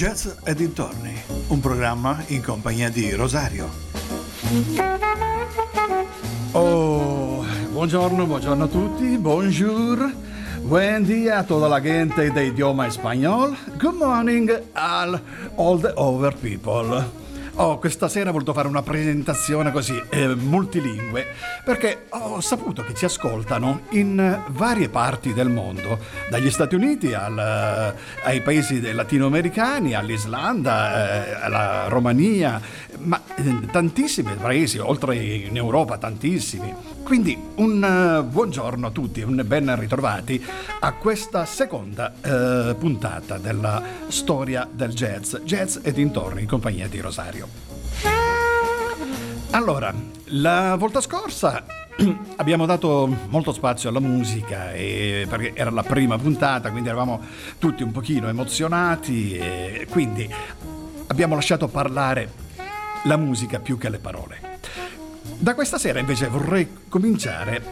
Jazz e dintorni, un programma in compagnia di Rosario. Oh, buongiorno, buongiorno a tutti, bonjour, buen día a toda la gente de idioma good morning al all the over people. Oh, questa sera ho voluto fare una presentazione così eh, multilingue perché ho saputo che ci ascoltano in varie parti del mondo, dagli Stati Uniti al, eh, ai paesi latinoamericani, all'Islanda, eh, alla Romania, ma eh, tantissimi paesi, oltre in Europa tantissimi. Quindi un uh, buongiorno a tutti, un ben ritrovati a questa seconda uh, puntata della storia del jazz, jazz e dintorni in compagnia di Rosario. Allora, la volta scorsa abbiamo dato molto spazio alla musica perché era la prima puntata, quindi eravamo tutti un pochino emozionati e quindi abbiamo lasciato parlare la musica più che le parole. Da questa sera invece vorrei cominciare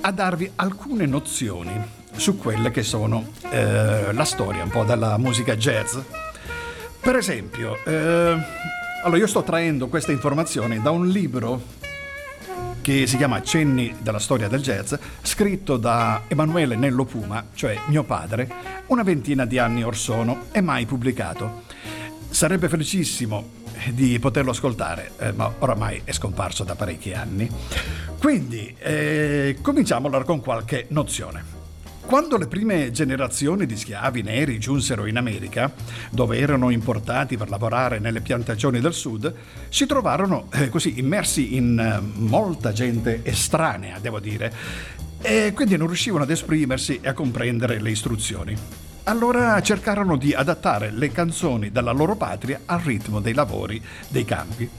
a darvi alcune nozioni su quelle che sono eh, la storia un po' della musica jazz. Per esempio, eh, allora io sto traendo queste informazioni da un libro che si chiama Cenni della storia del jazz, scritto da Emanuele Nello Puma, cioè mio padre, una ventina di anni or sono e mai pubblicato. Sarebbe felicissimo di poterlo ascoltare, eh, ma oramai è scomparso da parecchi anni. Quindi eh, cominciamo allora con qualche nozione. Quando le prime generazioni di schiavi neri giunsero in America, dove erano importati per lavorare nelle piantagioni del sud, si trovarono eh, così immersi in eh, molta gente estranea, devo dire, e quindi non riuscivano ad esprimersi e a comprendere le istruzioni. Allora cercarono di adattare le canzoni della loro patria al ritmo dei lavori dei campi.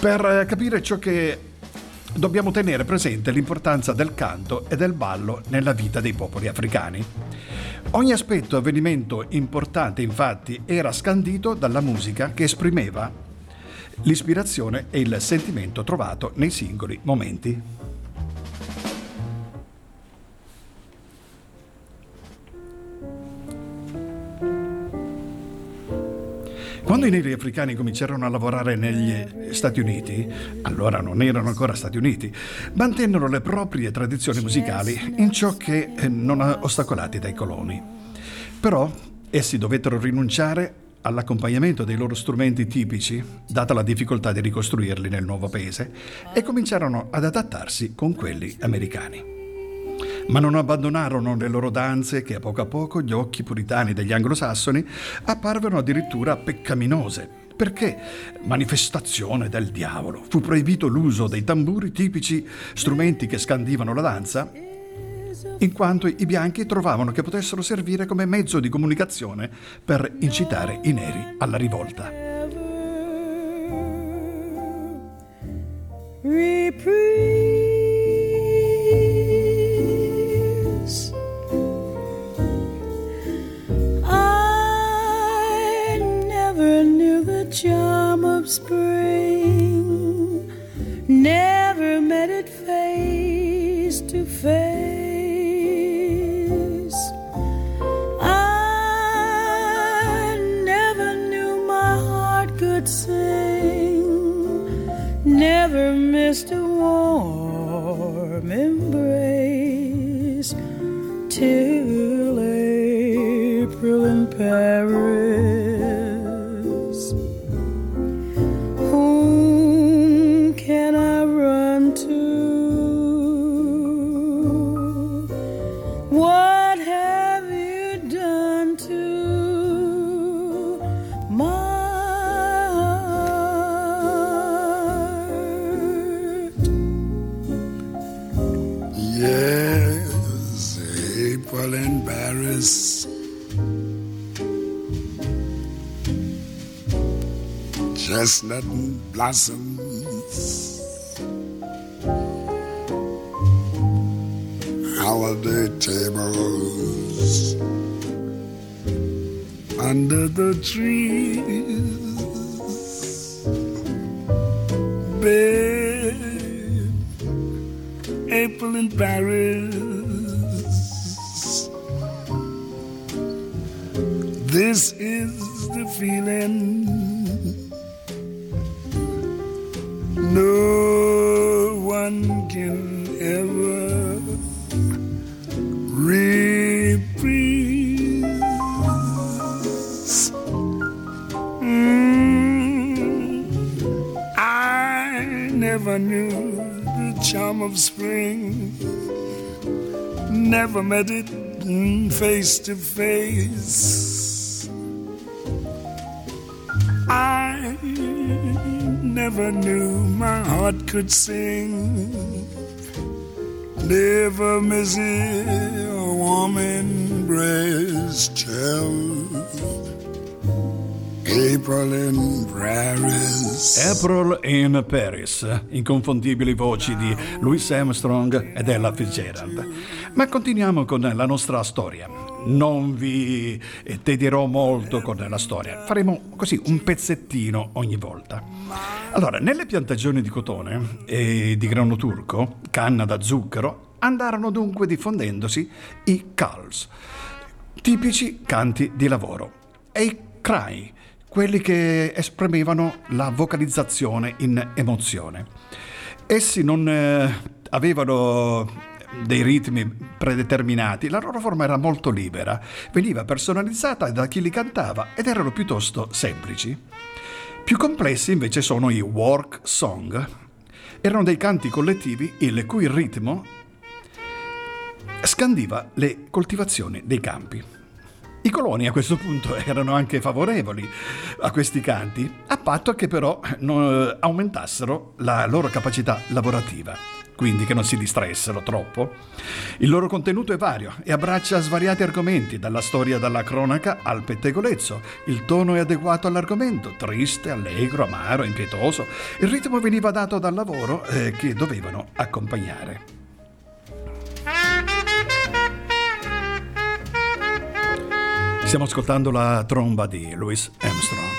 Per capire ciò che dobbiamo tenere presente l'importanza del canto e del ballo nella vita dei popoli africani. Ogni aspetto e avvenimento importante infatti era scandito dalla musica che esprimeva l'ispirazione e il sentimento trovato nei singoli momenti. Quando i neri africani cominciarono a lavorare negli Stati Uniti, allora non erano ancora Stati Uniti, mantennero le proprie tradizioni musicali in ciò che eh, non ostacolati dai coloni. Però essi dovettero rinunciare all'accompagnamento dei loro strumenti tipici, data la difficoltà di ricostruirli nel nuovo paese, e cominciarono ad adattarsi con quelli americani ma non abbandonarono le loro danze che a poco a poco gli occhi puritani degli anglosassoni apparvero addirittura peccaminose. Perché, manifestazione del diavolo, fu proibito l'uso dei tamburi tipici, strumenti che scandivano la danza, in quanto i bianchi trovavano che potessero servire come mezzo di comunicazione per incitare i neri alla rivolta. Reprieve. Charm of spring. Never met it face to face. I never knew my heart could sing. Never missed a warm embrace till April in Paris. Chestnut blossoms. Holiday tables under the trees. To face. I never knew my heart could sing. Never miss it, a warm embrace, child. April in Paris. April in Paris, inconfondibili voci di Louis Armstrong ed Ella Fitzgerald. Ma continuiamo con la nostra storia. Non vi tedierò molto con la storia, faremo così un pezzettino ogni volta. Allora, nelle piantagioni di cotone e di grano turco, canna da zucchero, andarono dunque diffondendosi i calls, tipici canti di lavoro, e i cry, quelli che esprimevano la vocalizzazione in emozione. Essi non eh, avevano dei ritmi predeterminati, la loro forma era molto libera, veniva personalizzata da chi li cantava ed erano piuttosto semplici. Più complessi invece sono i work song. Erano dei canti collettivi il cui ritmo scandiva le coltivazioni dei campi. I coloni a questo punto erano anche favorevoli a questi canti, a patto che però non aumentassero la loro capacità lavorativa, quindi che non si distraessero troppo. Il loro contenuto è vario e abbraccia svariati argomenti, dalla storia dalla cronaca al pettegolezzo. Il tono è adeguato all'argomento, triste, allegro, amaro, impietoso. Il ritmo veniva dato dal lavoro eh, che dovevano accompagnare. Stiamo ascoltando la tromba di Louis Armstrong.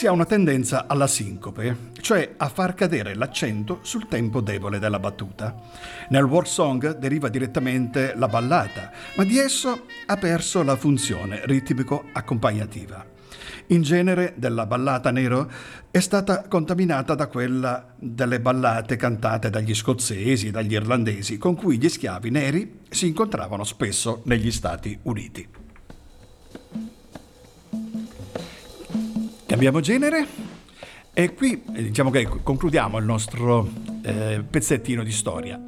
Si ha una tendenza alla sincope, cioè a far cadere l'accento sul tempo debole della battuta. Nel war song deriva direttamente la ballata, ma di esso ha perso la funzione ritmico-accompagnativa. In genere della ballata nero è stata contaminata da quella delle ballate cantate dagli scozzesi e dagli irlandesi, con cui gli schiavi neri si incontravano spesso negli Stati Uniti. Cambiamo genere e qui eh, diciamo che concludiamo il nostro eh, pezzettino di storia.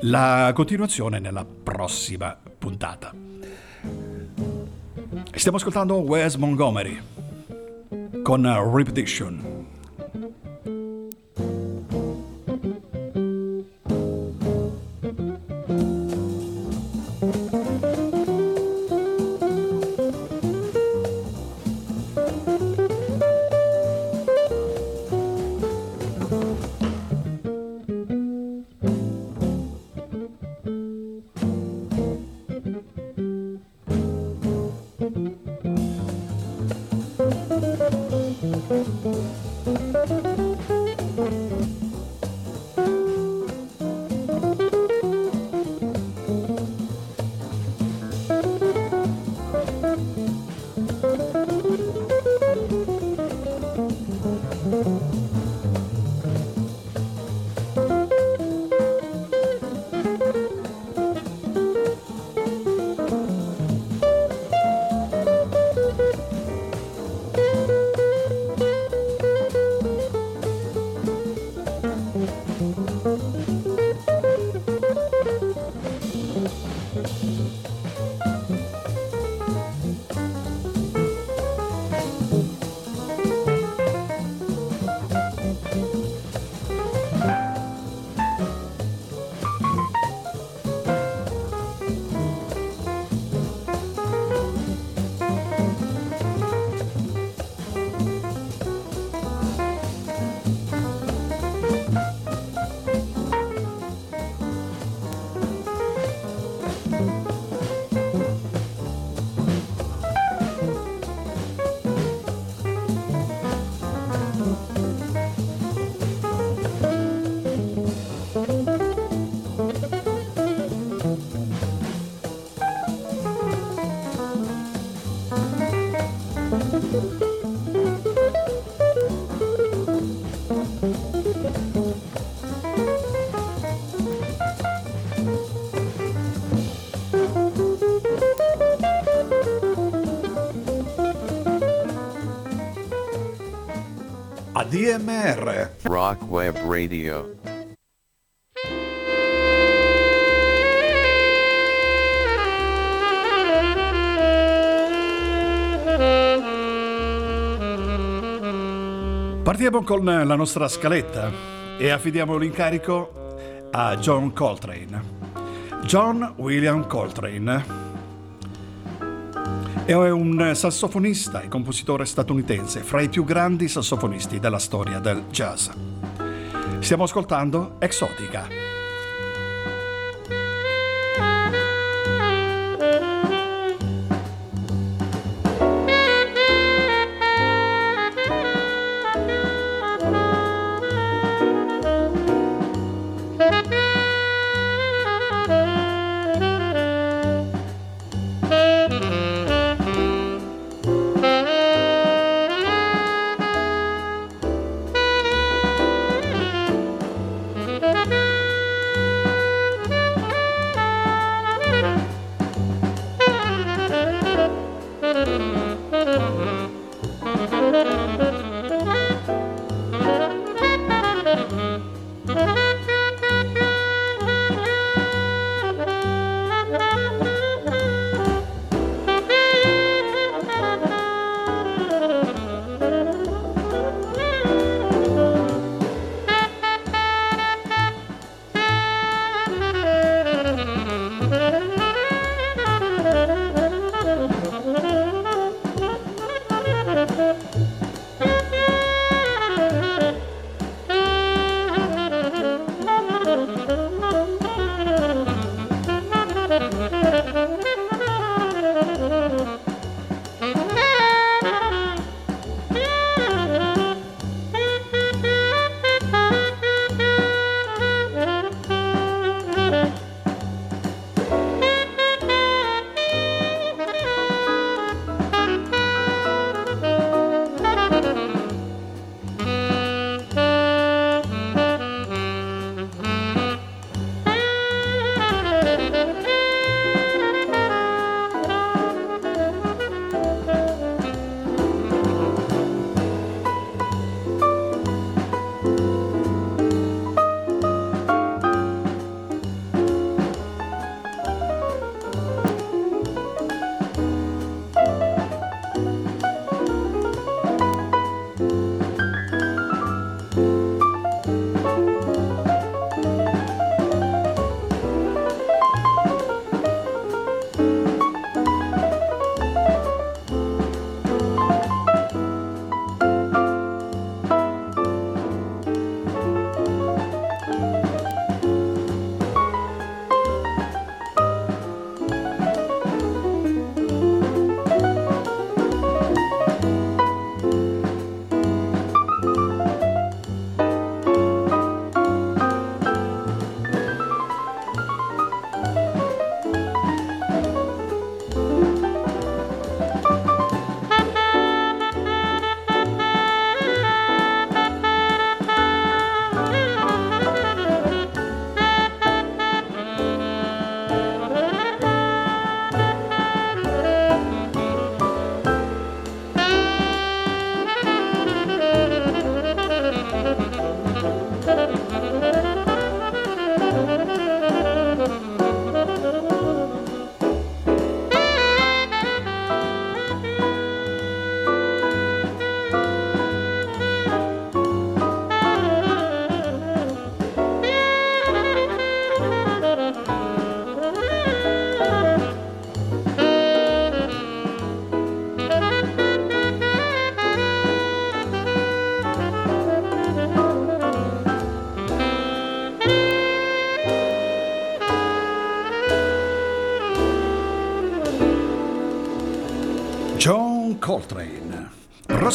La continuazione nella prossima puntata. Stiamo ascoltando Wes Montgomery con Repetition. ADMR. Rock Web Radio. Partiamo con la nostra scaletta e affidiamo l'incarico a John Coltrane. John William Coltrane è un sassofonista e compositore statunitense, fra i più grandi sassofonisti della storia del jazz. Stiamo ascoltando Exotica.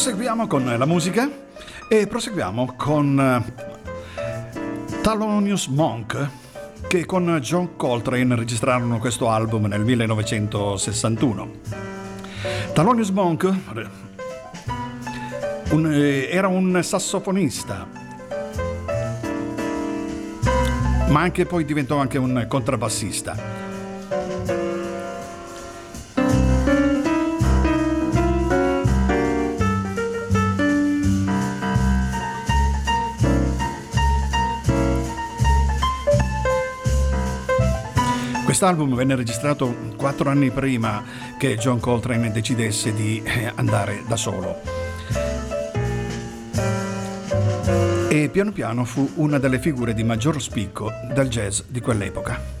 Proseguiamo con la musica e proseguiamo con eh, Thelonious Monk che con John Coltrane registrarono questo album nel 1961. Thelonious Monk un, eh, era un sassofonista, ma anche poi diventò anche un contrabbassista. Quest'album venne registrato quattro anni prima che John Coltrane decidesse di eh, andare da solo. E piano piano fu una delle figure di maggior spicco del jazz di quell'epoca.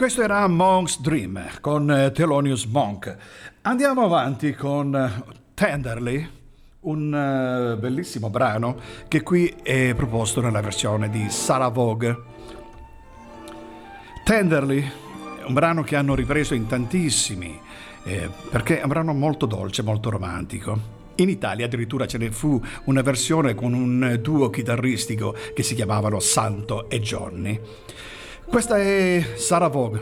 Questo era Monk's Dream con eh, Thelonious Monk. Andiamo avanti con eh, Tenderly, un uh, bellissimo brano che qui è proposto nella versione di Sarah Vogue. Tenderly un brano che hanno ripreso in tantissimi, eh, perché è un brano molto dolce, molto romantico. In Italia addirittura ce ne fu una versione con un duo chitarristico che si chiamavano Santo e Johnny. Questa è Sarah Vogue.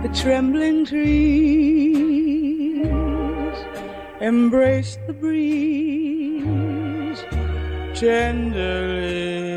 The trembling trees embrace the breeze tenderly.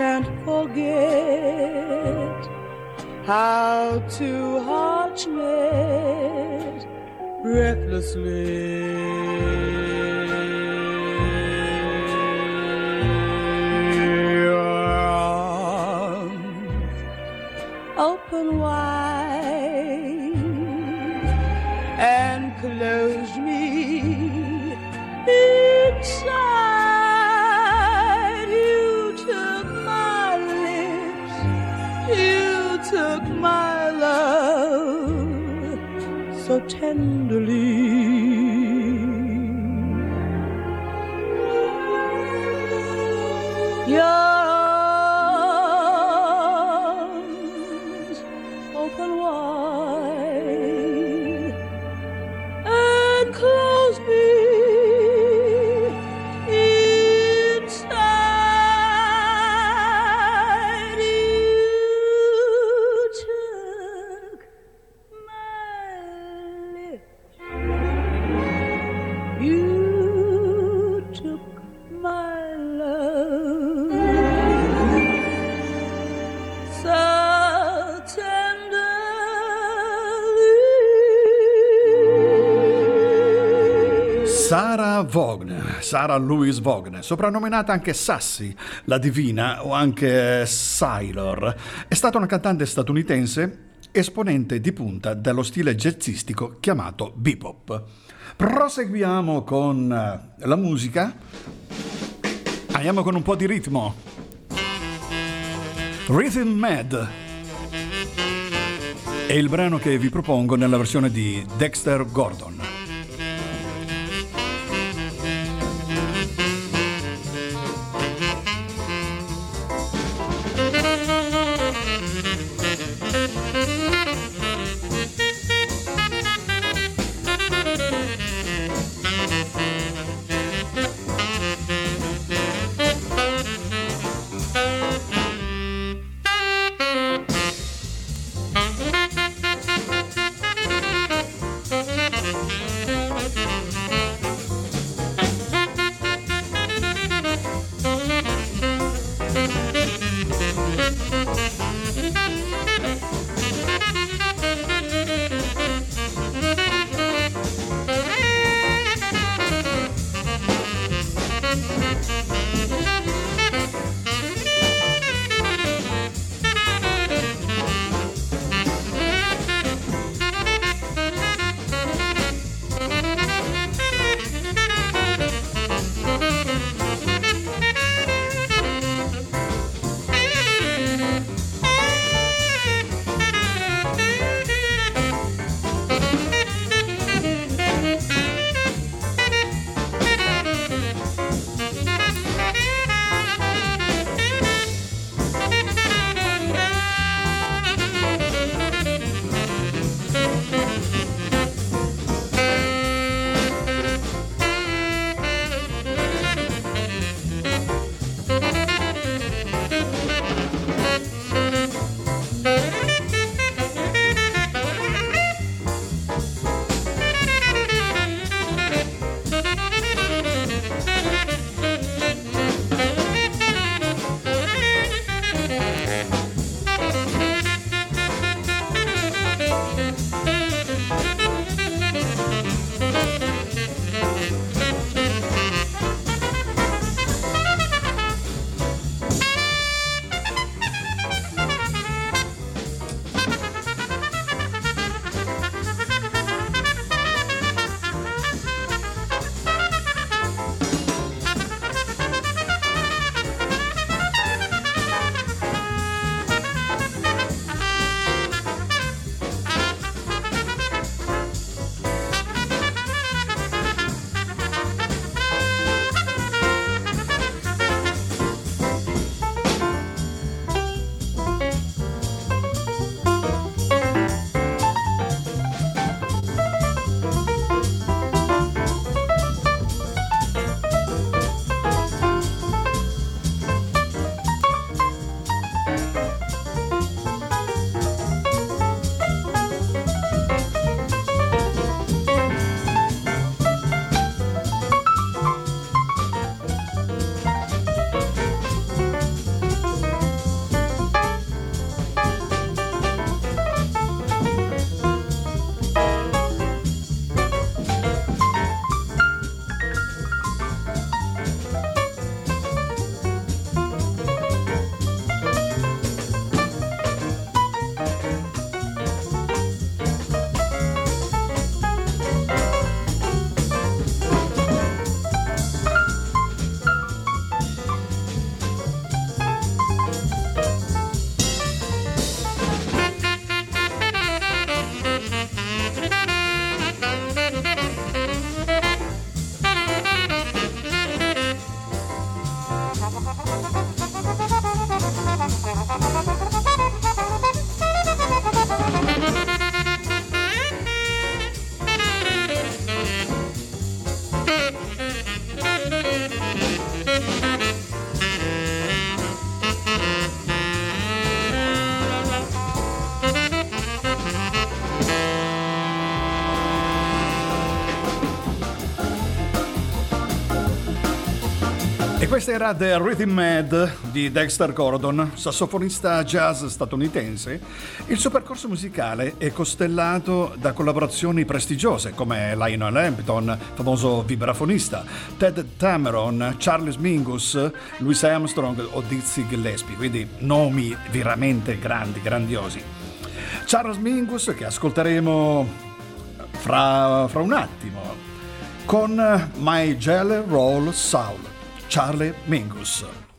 Can't forget how two hearts met breathlessly. Tenderly. Sarah Louise Vaughan, soprannominata anche Sassy, la divina o anche Sailor, è stata una cantante statunitense esponente di punta dello stile jazzistico chiamato bebop. Proseguiamo con eh, la musica. Andiamo con un po' di ritmo. Rhythm Mad è il brano che vi propongo nella versione di Dexter Gordon. Questa era The Rhythm Mad di Dexter Gordon, sassofonista jazz statunitense. Il suo percorso musicale è costellato da collaborazioni prestigiose come Lionel Hampton, famoso vibrafonista, Ted Tameron, Charles Mingus, Louis Armstrong o Dizzy Gillespie, quindi nomi veramente grandi, grandiosi. Charles Mingus che ascolteremo fra, fra un attimo con My Jelly Roll Soul. Charlie Mingus.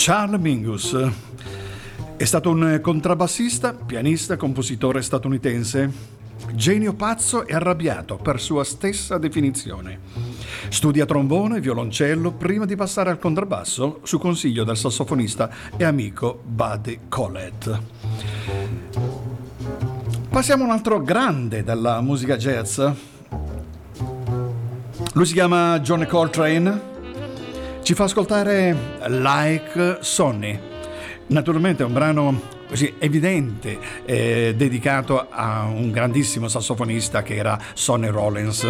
Charles Mingus è stato un contrabbassista, pianista, compositore statunitense, genio pazzo e arrabbiato per sua stessa definizione. Studia trombone e violoncello prima di passare al contrabbasso su consiglio del sassofonista e amico Buddy Collett. Passiamo a un altro grande della musica jazz, Lui si chiama John Coltrane. Ci fa ascoltare Like Sonny. Naturalmente è un brano così evidente, eh, dedicato a un grandissimo sassofonista che era Sonny Rollins.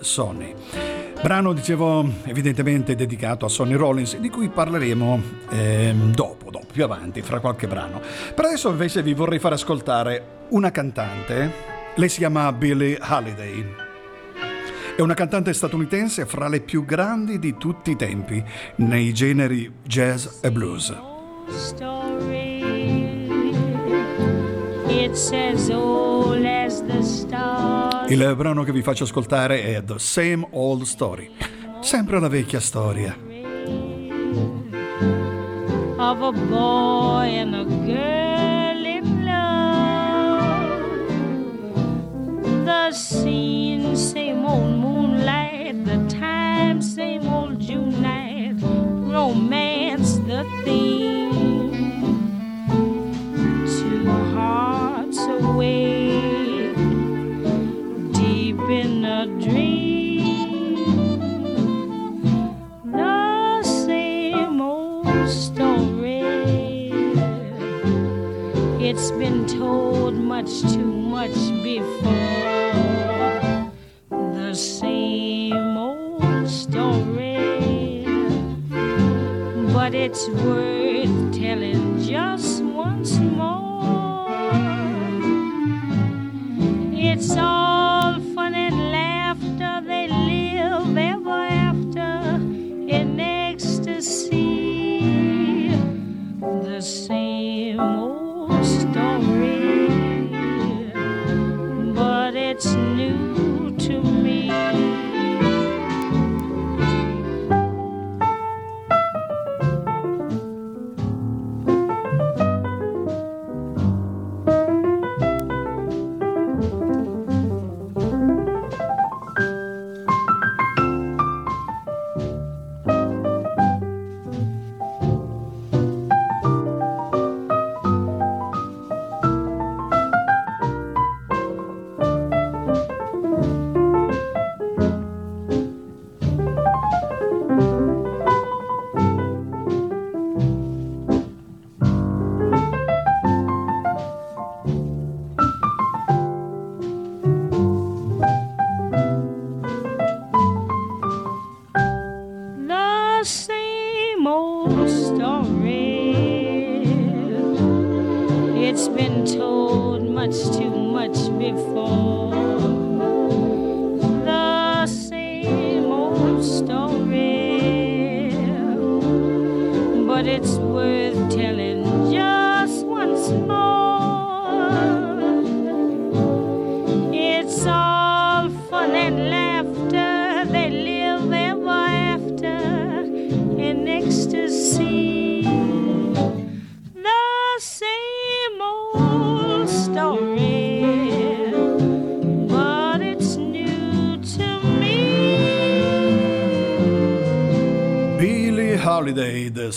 Sonny. Brano, dicevo, evidentemente dedicato a Sonny Rollins, di cui parleremo ehm, dopo, dopo, più avanti, fra qualche brano. Per adesso invece vi vorrei far ascoltare una cantante, lei si chiama Billie Holiday. È una cantante statunitense fra le più grandi di tutti i tempi nei generi jazz e blues. story. It's as old as the stars. Il brano che vi faccio ascoltare è The Same Old Story, sempre la vecchia storia. of a boy and a girl in love. The scene, same old moonlight, the time, same old June night. Romance, the theme. Two hearts awake, It's been told much too much before. The same old story. But it's worth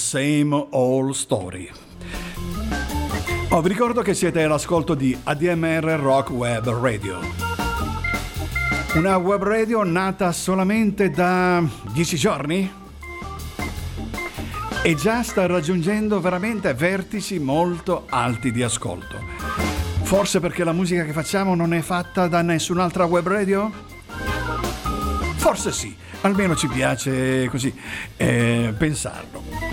Same Old Story. Oh, vi ricordo che siete all'ascolto di ADMR Rock Web Radio. Una web radio nata solamente da 10 giorni? E già sta raggiungendo veramente vertici molto alti di ascolto. Forse perché la musica che facciamo non è fatta da nessun'altra web radio? Forse sì, almeno ci piace così eh, pensarlo.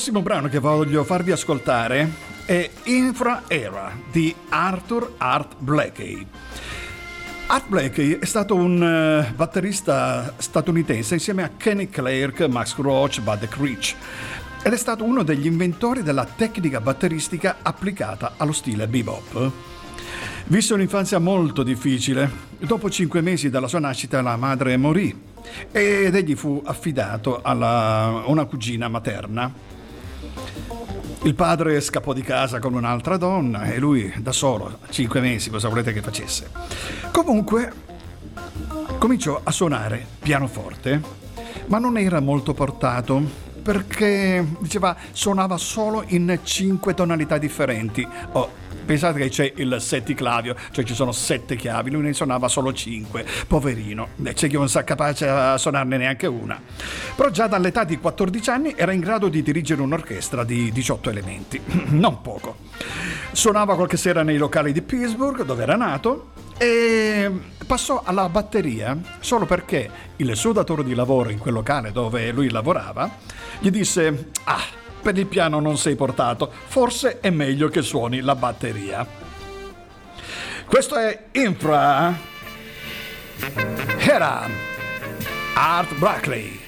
Prossimo brano che voglio farvi ascoltare è Infra Era di Arthur Art Blakey. Art Blakey è stato un eh, batterista statunitense insieme a Kenny Clark, Max Roach, Bud Creech ed è stato uno degli inventori della tecnica batteristica applicata allo stile bebop. Visse un'infanzia molto difficile. Dopo cinque mesi dalla sua nascita la madre morì ed egli fu affidato a una cugina materna. Il padre scappò di casa con un'altra donna e lui da solo, cinque mesi, cosa volete che facesse? Comunque, cominciò a suonare pianoforte, ma non era molto portato perché diceva suonava solo in cinque tonalità differenti. Oh, pensate che c'è il setticlavio, cioè ci sono sette chiavi, lui ne suonava solo cinque, poverino, c'è chi non sa capace a suonarne neanche una. Però già dall'età di 14 anni era in grado di dirigere un'orchestra di 18 elementi, non poco. Suonava qualche sera nei locali di Pittsburgh, dove era nato, e passò alla batteria solo perché il suo datore di lavoro in quel locale dove lui lavorava gli disse ah per il piano non sei portato. Forse è meglio che suoni la batteria. Questo è Infra. Era Art Brackley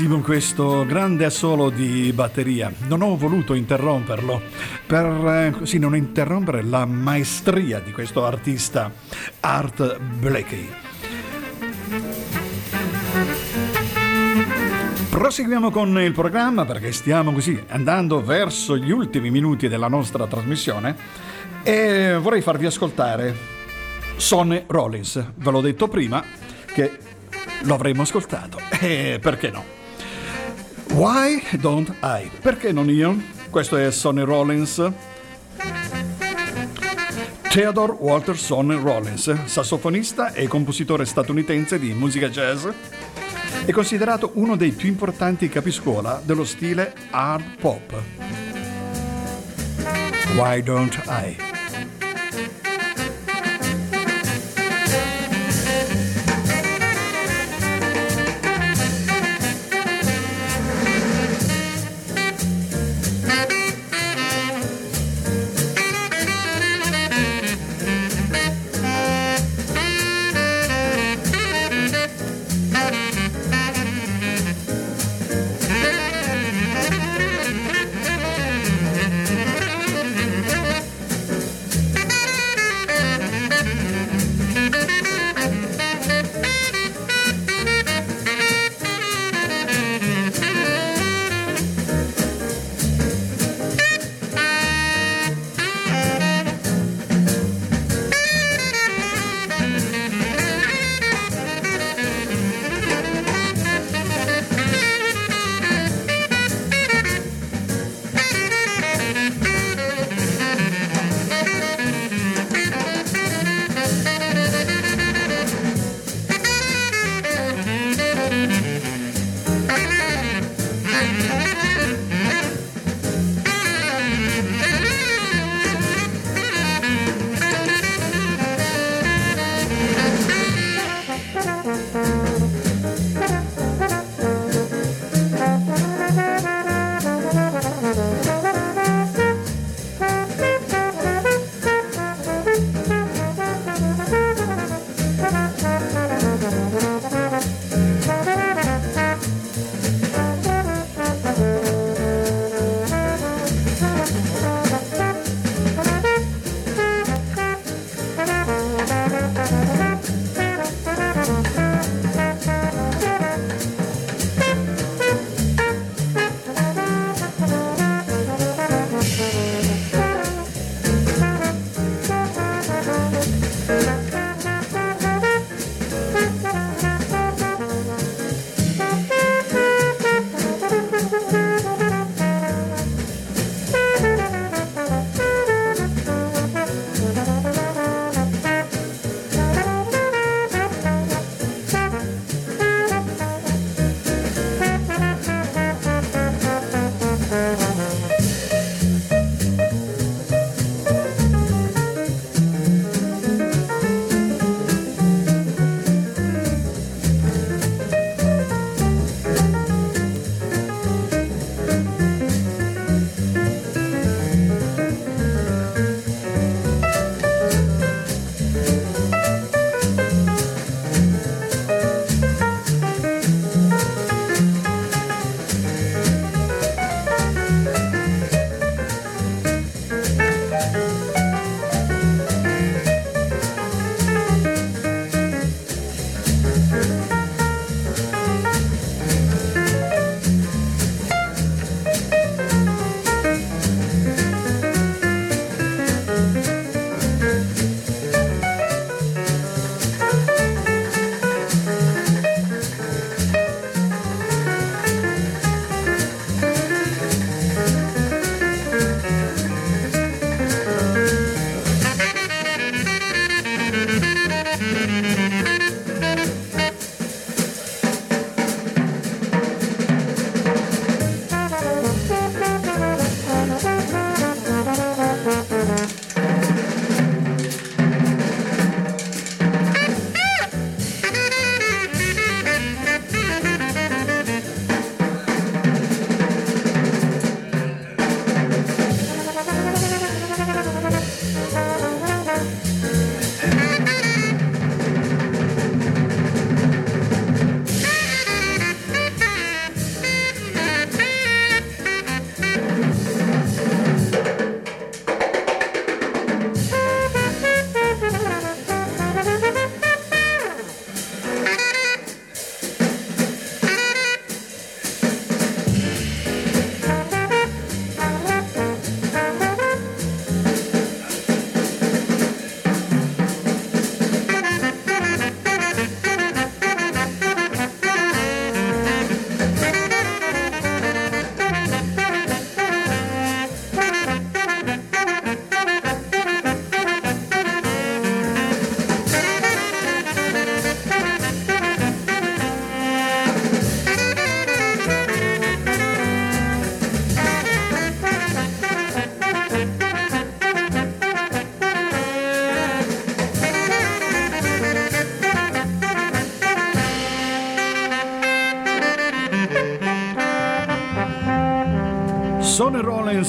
Bellissimo questo grande assolo di batteria. Non ho voluto interromperlo per eh, così non interrompere la maestria di questo artista Art Blakey. Proseguiamo con il programma perché stiamo così andando verso gli ultimi minuti della nostra trasmissione e vorrei farvi ascoltare Sonny Rollins. Ve l'ho detto prima che lo avremmo ascoltato. E perché no? Why don't I? Perché non io? Questo è Sonny Rollins. Theodore Walter Sonny Rollins, sassofonista e compositore statunitense di musica jazz, è considerato uno dei più importanti capiscuola dello stile hard pop. Why don't I?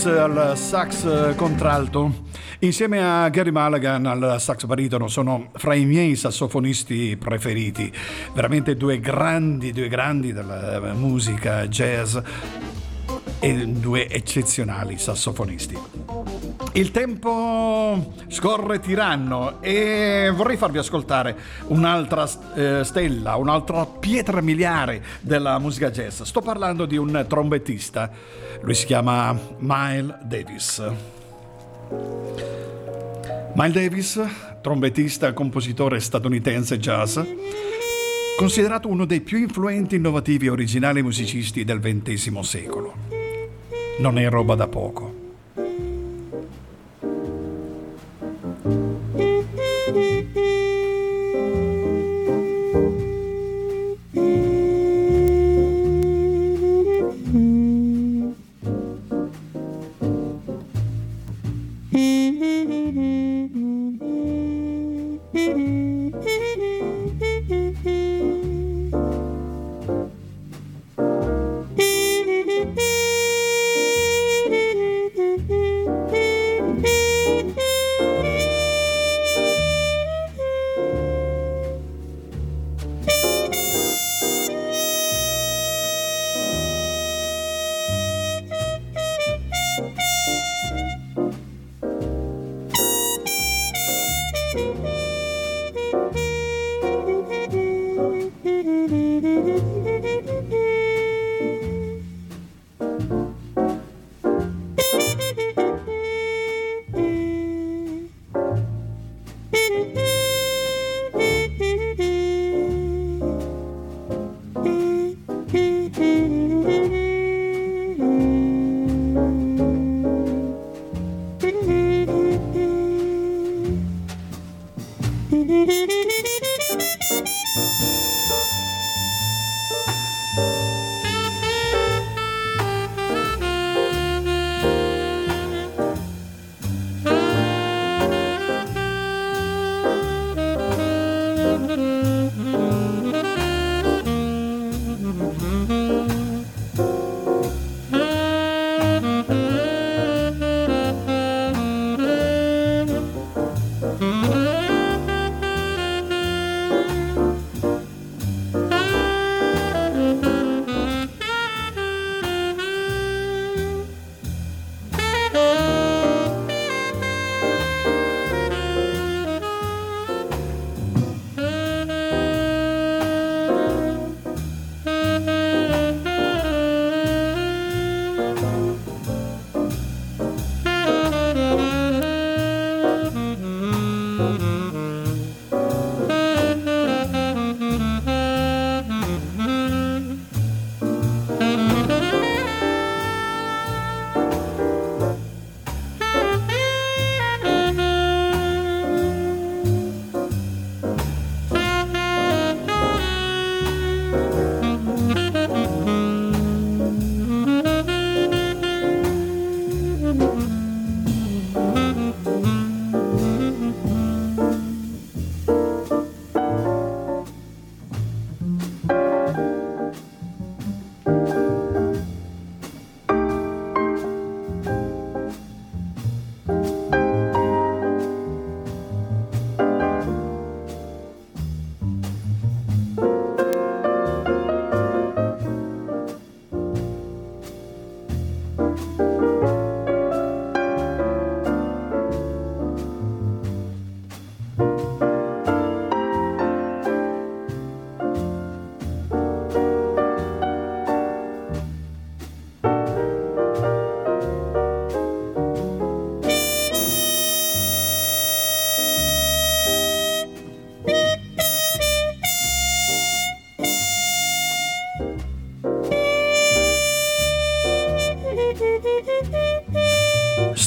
Rollins al sax contralto. Insieme a Gary Mulligan al sax baritono sono fra i miei sassofonisti preferiti. Veramente due grandi due grandi della musica jazz e due eccezionali sassofonisti il tempo scorre tiranno e vorrei farvi ascoltare un'altra eh, stella, un'altra pietra miliare della musica jazz. Sto parlando di un trombettista, lui si chiama Miles Davis. Miles Davis, trombettista e compositore statunitense jazz, considerato uno dei più influenti, innovativi e originali musicisti del XX secolo. Non è roba da poco. Mm-hmm.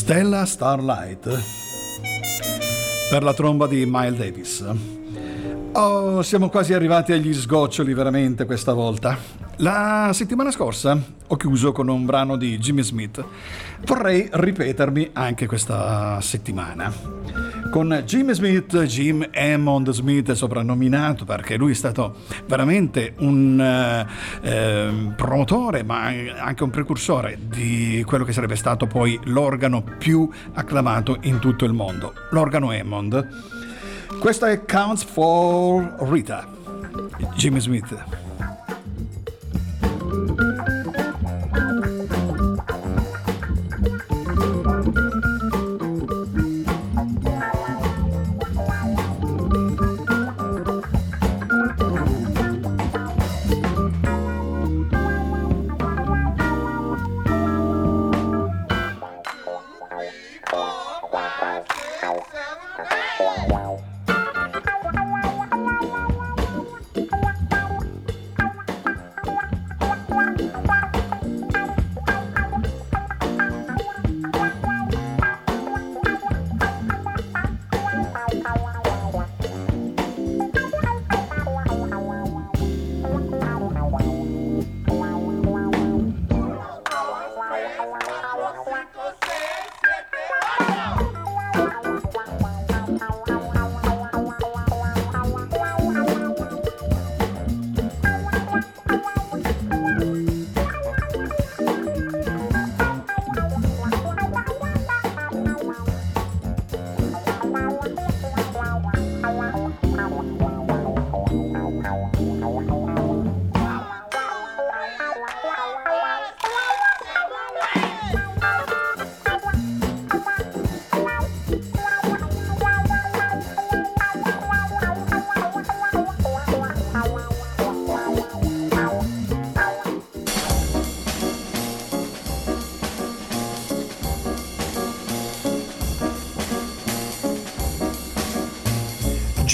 Stella Starlight per la tromba di Miles Davis. Oh, siamo quasi arrivati agli sgoccioli veramente questa volta. La settimana scorsa ho chiuso con un brano di Jimmy Smith. Vorrei ripetermi anche questa settimana. Con Jimmy Smith, Jim Hammond Smith soprannominato perché lui è stato veramente un eh, eh, promotore ma anche un precursore di quello che sarebbe stato poi l'organo più acclamato in tutto il mondo, l'organo Hammond. Questo è Counts for Rita, Jimmy Smith.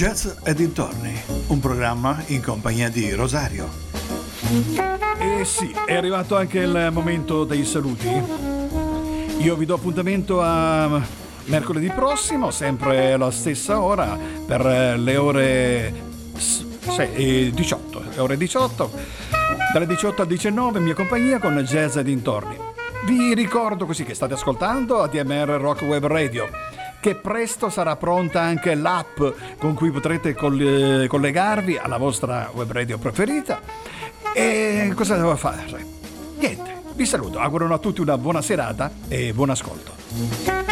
Jazz e dintorni, un programma in compagnia di Rosario. E sì, è arrivato anche il momento dei saluti. Io vi do appuntamento a mercoledì prossimo, sempre alla stessa ora, per le ore 18. Le ore 18, dalle 18 al 19, mia compagnia con Jazz e dintorni. Vi ricordo così che state ascoltando ADMR Rock Web Radio che presto sarà pronta anche l'app con cui potrete collegarvi alla vostra web radio preferita. E cosa devo fare? Niente, vi saluto, auguro a tutti una buona serata e buon ascolto.